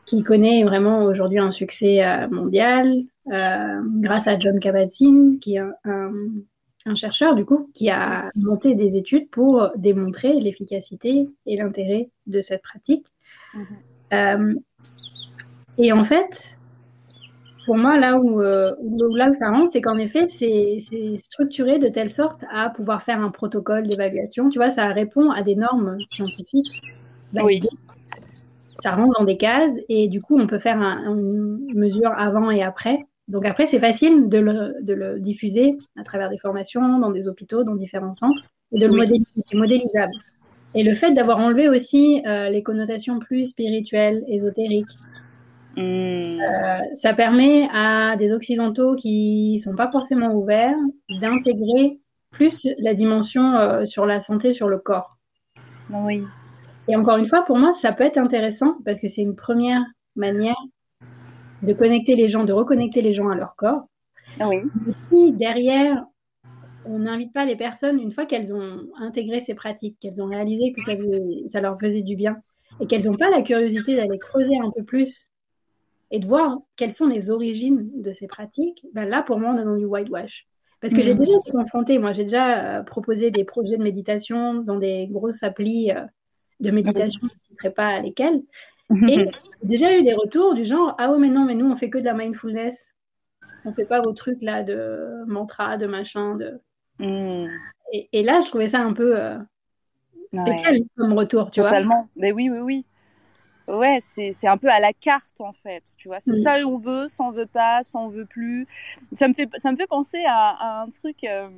Qui connaît vraiment aujourd'hui un succès euh, mondial. euh, grâce à John Kabat-Zinn, qui est un, chercheur du coup, qui a monté des études pour démontrer l'efficacité et l'intérêt de cette pratique. Mhm. Euh, et en fait, pour moi, là où, là où ça rentre, c'est qu'en effet, c'est structuré de telle sorte à pouvoir faire un protocole d'évaluation. Tu vois, ça répond à des normes scientifiques oui ça rentre dans des cases et du coup, on peut faire une mesure avant et après. Donc après, c'est facile de le, diffuser à travers des formations, dans des hôpitaux, dans différents centres, et de le modéliser. C'est modélisable. Et le fait d'avoir enlevé aussi euh, les connotations plus spirituelles, ésotériques, hmm. euh, ça permet à des occidentaux qui sont pas forcément ouverts d'intégrer plus la dimension euh, sur la santé, sur le corps. Oui. Et encore une fois, pour moi, ça peut être intéressant parce que c'est une première manière de connecter les gens, de reconnecter les gens à leur corps. Ah oui. si derrière, on n'invite pas les personnes, une fois qu'elles ont intégré ces pratiques, qu'elles ont réalisé que ça, ça leur faisait du bien, et qu'elles n'ont pas la curiosité d'aller creuser un peu plus et de voir quelles sont les origines de ces pratiques, ben là, pour moi, on est dans du whitewash. Parce que j'ai mmh. déjà été confrontée, moi j'ai déjà euh, proposé des projets de méditation dans des grosses applis euh, de méditation, je ne citerai pas lesquelles. Et j'ai déjà eu des retours du genre Ah ouais, mais non, mais nous, on fait que de la mindfulness. On fait pas vos trucs là de mantra, de machin. De... Mm. Et, là, je trouvais ça un peu euh, spécial comme retour, tu vois. Totalement. Mais oui, oui, oui ouais, c'est un peu à la carte en fait, tu vois. C'est ça on veut, ça on veut pas, ça on veut plus. Ça me fait ça me fait penser à, un truc, euh,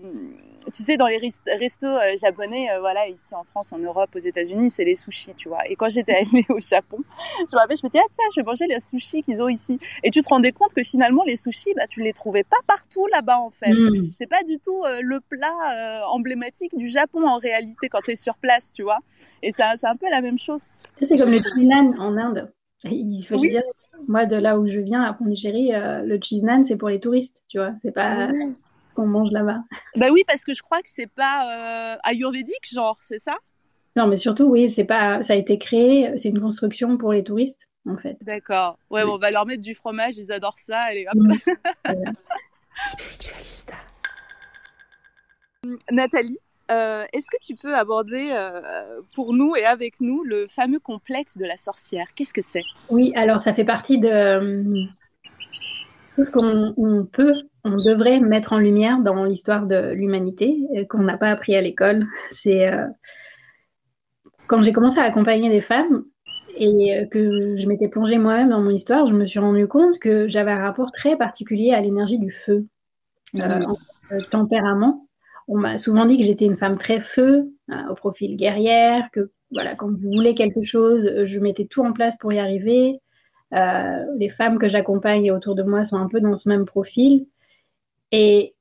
tu sais, dans les restos euh, japonais, euh, voilà, ici en France, en Europe, aux États-Unis, c'est les sushis, tu vois. Et quand j'étais allée au Japon, je me rappelle, je me disais ah tiens, je vais manger les sushis qu'ils ont ici. Et tu te rendais compte que finalement les sushis, bah tu les trouvais pas partout là-bas en fait. Mm. C'est pas du tout le plat emblématique du Japon en réalité quand tu es sur place, tu vois. Et c'est un peu la même chose. C'est comme le en Inde. Il faut dire, moi, de là où je viens, à Pondichéry, euh, le cheese naan, c'est pour les touristes, tu vois. C'est pas ah ce qu'on mange là-bas. Bah oui, parce que je crois que c'est pas euh, ayurvédique, genre, c'est ça? Non, mais surtout, oui, c'est pas. Ça a été créé, c'est une construction pour les touristes, en fait. D'accord. Ouais, on va leur mettre du fromage, ils adorent ça. Allez, hop. Spiritualista. Nathalie, euh, est-ce que tu peux aborder euh, pour nous et avec nous le fameux complexe de la sorcière? Qu'est-ce que c'est? Oui, alors ça fait partie de euh, tout ce qu'on peut, on devrait mettre en lumière dans l'histoire de l'humanité, qu'on n'a pas appris à l'école. C'est quand j'ai commencé à accompagner des femmes et que je m'étais plongée moi-même dans mon histoire, je me suis rendu compte que j'avais un rapport très particulier à l'énergie du feu, mmh. tempérament on m'a souvent dit que j'étais une femme très feu, hein, au profil guerrière, que voilà, quand je voulais quelque chose, je mettais tout en place pour y arriver. Euh, les femmes que j'accompagne autour de moi sont un peu dans ce même profil. Et,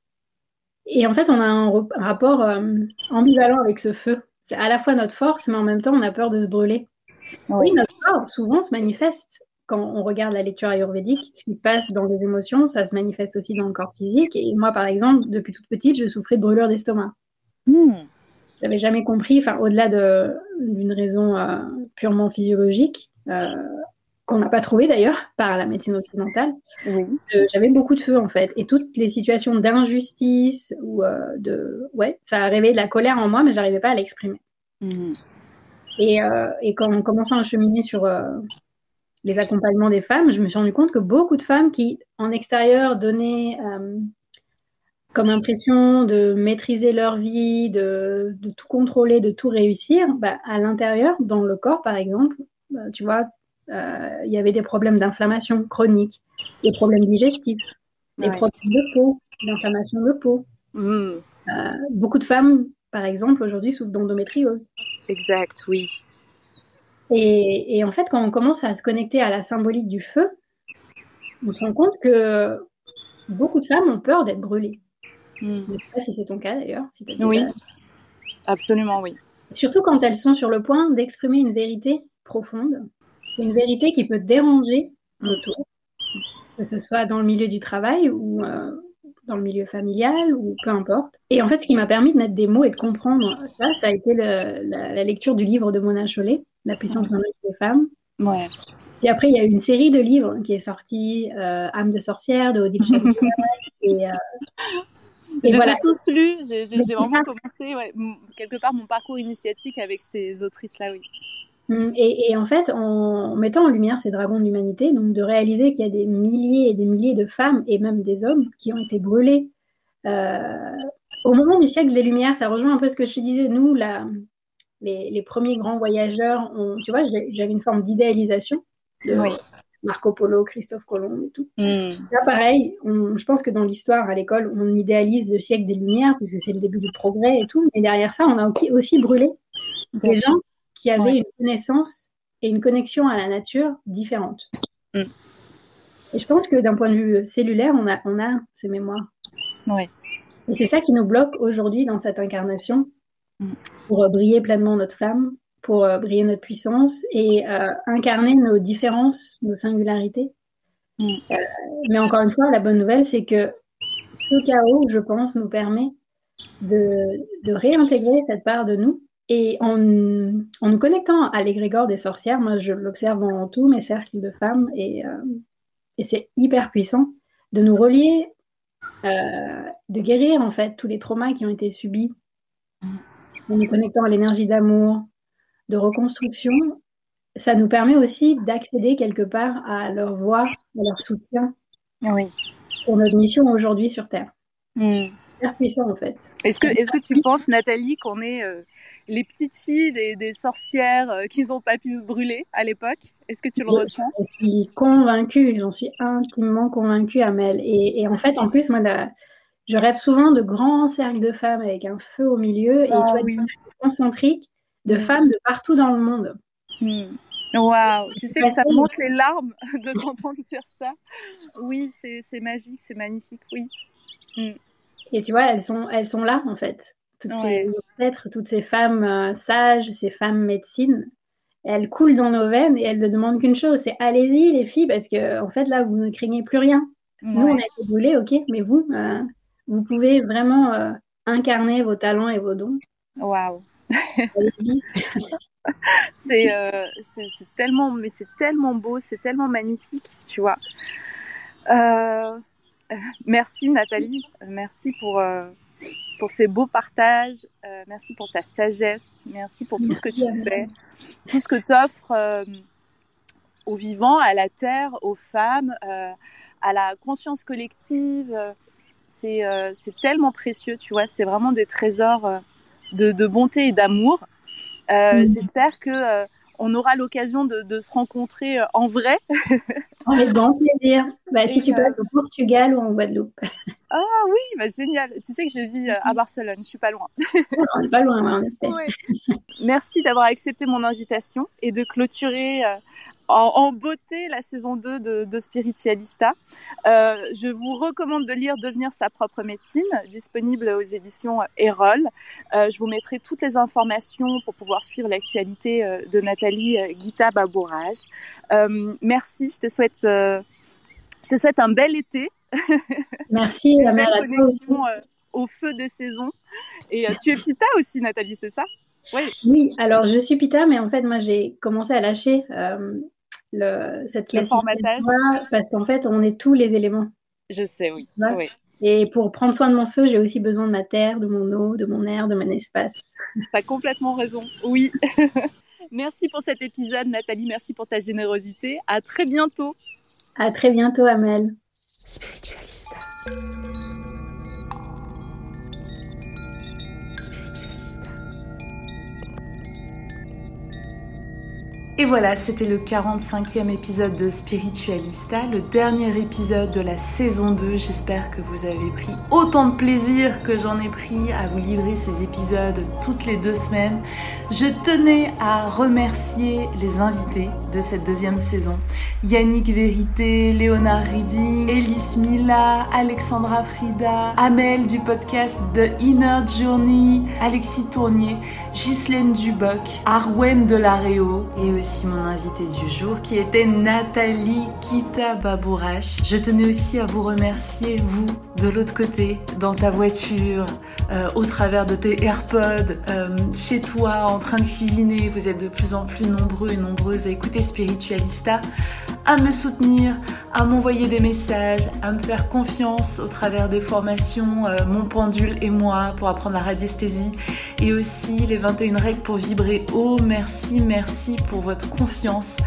et en fait, on a un, rapport euh, ambivalent avec ce feu. C'est à la fois notre force, mais en même temps, on a peur de se brûler. Oui, notre force, souvent, se manifeste quand on regarde la lecture ayurvédique, ce qui se passe dans les émotions, ça se manifeste aussi dans le corps physique. Et moi, par exemple, depuis toute petite, je souffrais de brûlures d'estomac. Hmm. J'avais jamais compris, enfin, au-delà d'une raison euh, purement physiologique, euh, qu'on n'a pas trouvé d'ailleurs par la médecine occidentale, euh, j'avais beaucoup de feu en fait. Et toutes les situations d'injustice ou de. Ouais, ça a réveillé de la colère en moi, mais j'arrivais pas à l'exprimer. Hmm. Et, et, quand on commençait à cheminer sur les accompagnements des femmes, je me suis rendu compte que beaucoup de femmes qui, en extérieur, donnaient euh, comme impression de maîtriser leur vie, de, de tout contrôler, de tout réussir, bah, à l'intérieur, dans le corps par exemple, bah, tu vois, euh, il y avait des problèmes d'inflammation chronique, des problèmes digestifs, des problèmes de peau, d'inflammation de peau. Mm. Euh, beaucoup de femmes, par exemple, aujourd'hui souffrent d'endométriose. Exact, oui. Et, et, en fait, quand on commence à se connecter à la symbolique du feu, on se rend compte que beaucoup de femmes ont peur d'être brûlées. Hmm. Je ne sais pas si c'est ton cas d'ailleurs. oui, absolument oui. Surtout quand elles sont sur le point d'exprimer une vérité profonde, une vérité qui peut déranger autour, que ce soit dans le milieu du travail ou euh, dans le milieu familial ou peu importe. Et en fait, ce qui m'a permis de mettre des mots et de comprendre ça, ça a été la, lecture du livre de Mona Chollet, La puissance mmh. des femmes. Ouais. Et après, il y a une série de livres qui est sortie, euh, Âme de sorcière de Odile Chabot. et, euh, je les ai tous lus. J'ai vraiment commencé quelque part mon parcours initiatique avec ces autrices-là, oui. Mmh, et, en fait, en mettant en lumière ces dragons de l'humanité, donc de réaliser qu'il y a des milliers et des milliers de femmes et même des hommes qui ont été brûlés euh, au moment du siècle des Lumières, ça rejoint un peu ce que je te disais. Nous, la, les, premiers grands voyageurs, tu vois, j'avais une forme d'idéalisation de Marco Polo, Christophe Colomb et tout. Mmh. Là, pareil, je pense que dans l'histoire à l'école, on idéalise le siècle des Lumières puisque c'est le début du progrès et tout. Mais derrière ça, on a aussi brûlé des gens qui avaient une connaissance et une connexion à la nature différente. Mm. Et je pense que d'un point de vue cellulaire, on a, on a ces mémoires. Oui. Et c'est ça qui nous bloque aujourd'hui dans cette incarnation. Pour euh, briller pleinement notre flamme, pour euh, briller notre puissance et euh, incarner nos différences, nos singularités. Mm. mais encore une fois, la bonne nouvelle, c'est que ce chaos, je pense, nous permet de, de réintégrer cette part de nous et en, en nous connectant à l'égrégore des sorcières, moi je l'observe dans tous mes cercles de femmes et, euh, et c'est hyper puissant de nous relier, euh, de guérir en fait tous les traumas qui ont été subis en nous connectant à l'énergie d'amour, de reconstruction. Ça nous permet aussi d'accéder quelque part à leur voix, à leur soutien oui. pour notre mission aujourd'hui sur Terre. Mm. Hyper puissant en fait. Est-ce que, est-ce que tu penses, Nathalie, qu'on est euh, les petites filles des, sorcières euh, qu'ils n'ont pas pu brûler à l'époque? Est-ce que tu le ressens? Je suis convaincue, j'en suis intimement convaincue, Amel. Et, et en fait, en plus, moi, je rêve souvent de grands cercles de femmes avec un feu au milieu et tu vois, oui. concentrique de mm. femmes de partout dans le monde. Mm. Waouh, tu sais que ça monte les larmes de t'entendre dire ça. Oui, c'est magique, c'est magnifique, oui. Mm. Et tu vois, elles sont, elles sont là en fait toutes ces ancêtres, toutes ces femmes euh, sages, ces femmes médecines, elles coulent dans nos veines et elles ne demandent qu'une chose, c'est allez-y les filles, parce que en fait là, vous ne craignez plus rien. Nous, on a été brûlés, ok, mais vous, euh, vous pouvez vraiment euh, incarner vos talents et vos dons. Waouh c'est tellement mais c'est tellement beau c'est tellement magnifique tu vois merci Nathalie merci pour pour ces beaux partages. Euh, merci pour ta sagesse. Merci pour tout ce que tu fais, tout ce que tu offres euh, aux vivants, à la terre, aux femmes, euh, à la conscience collective. C'est tellement précieux, tu vois. C'est vraiment des trésors de, de bonté et d'amour. Mm. J'espère que on aura l'occasion de, se rencontrer euh, en vrai. Avec grand plaisir. Bah, si tu euh, passes au Portugal ou en Guadeloupe. Ah oui, bah, génial. Tu sais que je vis euh, à Barcelone, je suis pas loin. on n'est pas loin, en effet. Merci d'avoir accepté mon invitation et de clôturer en, beauté la saison 2 de, Spiritualista. Euh, je vous recommande de lire Devenir sa propre médecine, disponible aux éditions Erol. Euh, je vous mettrai toutes les informations pour pouvoir suivre l'actualité euh, de Nathalie Guita Babourage. merci, je te souhaite, je te souhaite un bel été. Merci, la belle connexion au feu des saisons. Et tu es Pita aussi, Nathalie, c'est ça? Oui. oui, alors je suis Pita, mais en fait, moi, j'ai commencé à lâcher le, cette classification parce qu'en fait, on est tous les éléments. Je sais, oui. Et pour prendre soin de mon feu, j'ai aussi besoin de ma terre, de mon eau, de mon air, de mon espace. Tu as complètement raison, oui. merci pour cet épisode, Nathalie. Merci pour ta générosité. À très bientôt. À très bientôt, Amel. Spiritualista, spiritualista. Et voilà, c'était le 45e épisode de Spiritualista, le dernier épisode de la saison 2. J'espère que vous avez pris autant de plaisir que j'en ai pris à vous livrer ces épisodes toutes les deux semaines. Je tenais à remercier les invités de cette deuxième saison. Yannick Vérité, Léonard Reading, Elise Mila, Alexandra Frida, Amel du podcast The Inner Journey, Alexis Tournier, Ghislaine Duboc, Arwen Delareo et aussi mon invité du jour qui était Nathalie Kita Babourache. Je tenais aussi à vous remercier, vous, de l'autre côté, dans ta voiture, euh, au travers de tes AirPods, euh, chez toi, en train de cuisiner. Vous êtes de plus en plus nombreux et nombreuses à écouter Spiritualista, à me soutenir, à m'envoyer des messages, à me faire confiance au travers des formations euh, Mon pendule et moi pour apprendre la radiesthésie et aussi les 21 règles pour vibrer haut. Merci, merci pour votre confiance.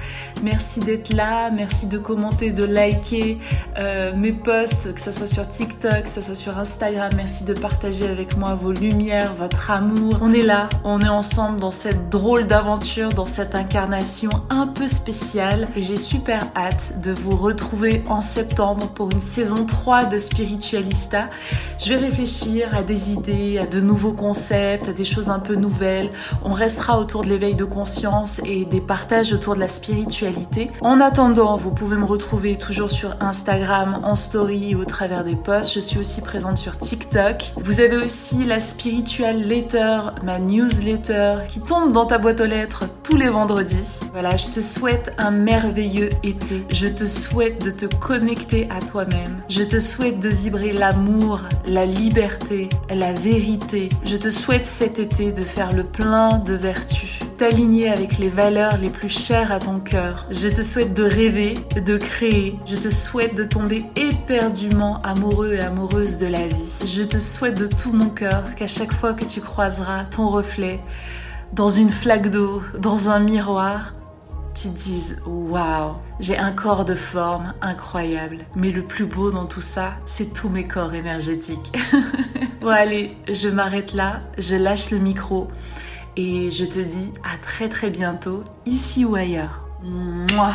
Merci d'être là, merci de commenter, de liker euh, mes posts, que ce soit sur TikTok, que ce soit sur Instagram. Merci de partager avec moi vos lumières, votre amour. On est là, on est ensemble dans cette drôle d'aventure, dans cette incarnation un peu spéciale. Et j'ai super hâte de vous retrouver en septembre pour une saison 3 de Spiritualista. Je vais réfléchir à des idées, à de nouveaux concepts, à des choses un peu nouvelles. On restera autour de l'éveil de conscience et des partages autour de la spiritualité en attendant, vous pouvez me retrouver toujours sur Instagram, en story ou au travers des posts. Je suis aussi présente sur TikTok. Vous avez aussi la Spiritual Letter, ma newsletter, qui tombe dans ta boîte aux lettres tous les vendredis. Voilà, je te souhaite un merveilleux été. Je te souhaite de te connecter à toi-même. Je te souhaite de vibrer l'amour, la liberté, la vérité. Je te souhaite cet été de faire le plein de vertus, t'aligner avec les valeurs les plus chères à ton cœur je te souhaite de rêver, de créer. Je te souhaite de tomber éperdument amoureux et amoureuse de la vie. Je te souhaite de tout mon cœur qu'à chaque fois que tu croiseras ton reflet dans une flaque d'eau, dans un miroir, tu te dises waouh, j'ai un corps de forme incroyable. Mais le plus beau dans tout ça, c'est tous mes corps énergétiques. bon allez, je m'arrête là, je lâche le micro et je te dis à très très bientôt, ici ou ailleurs. Moi.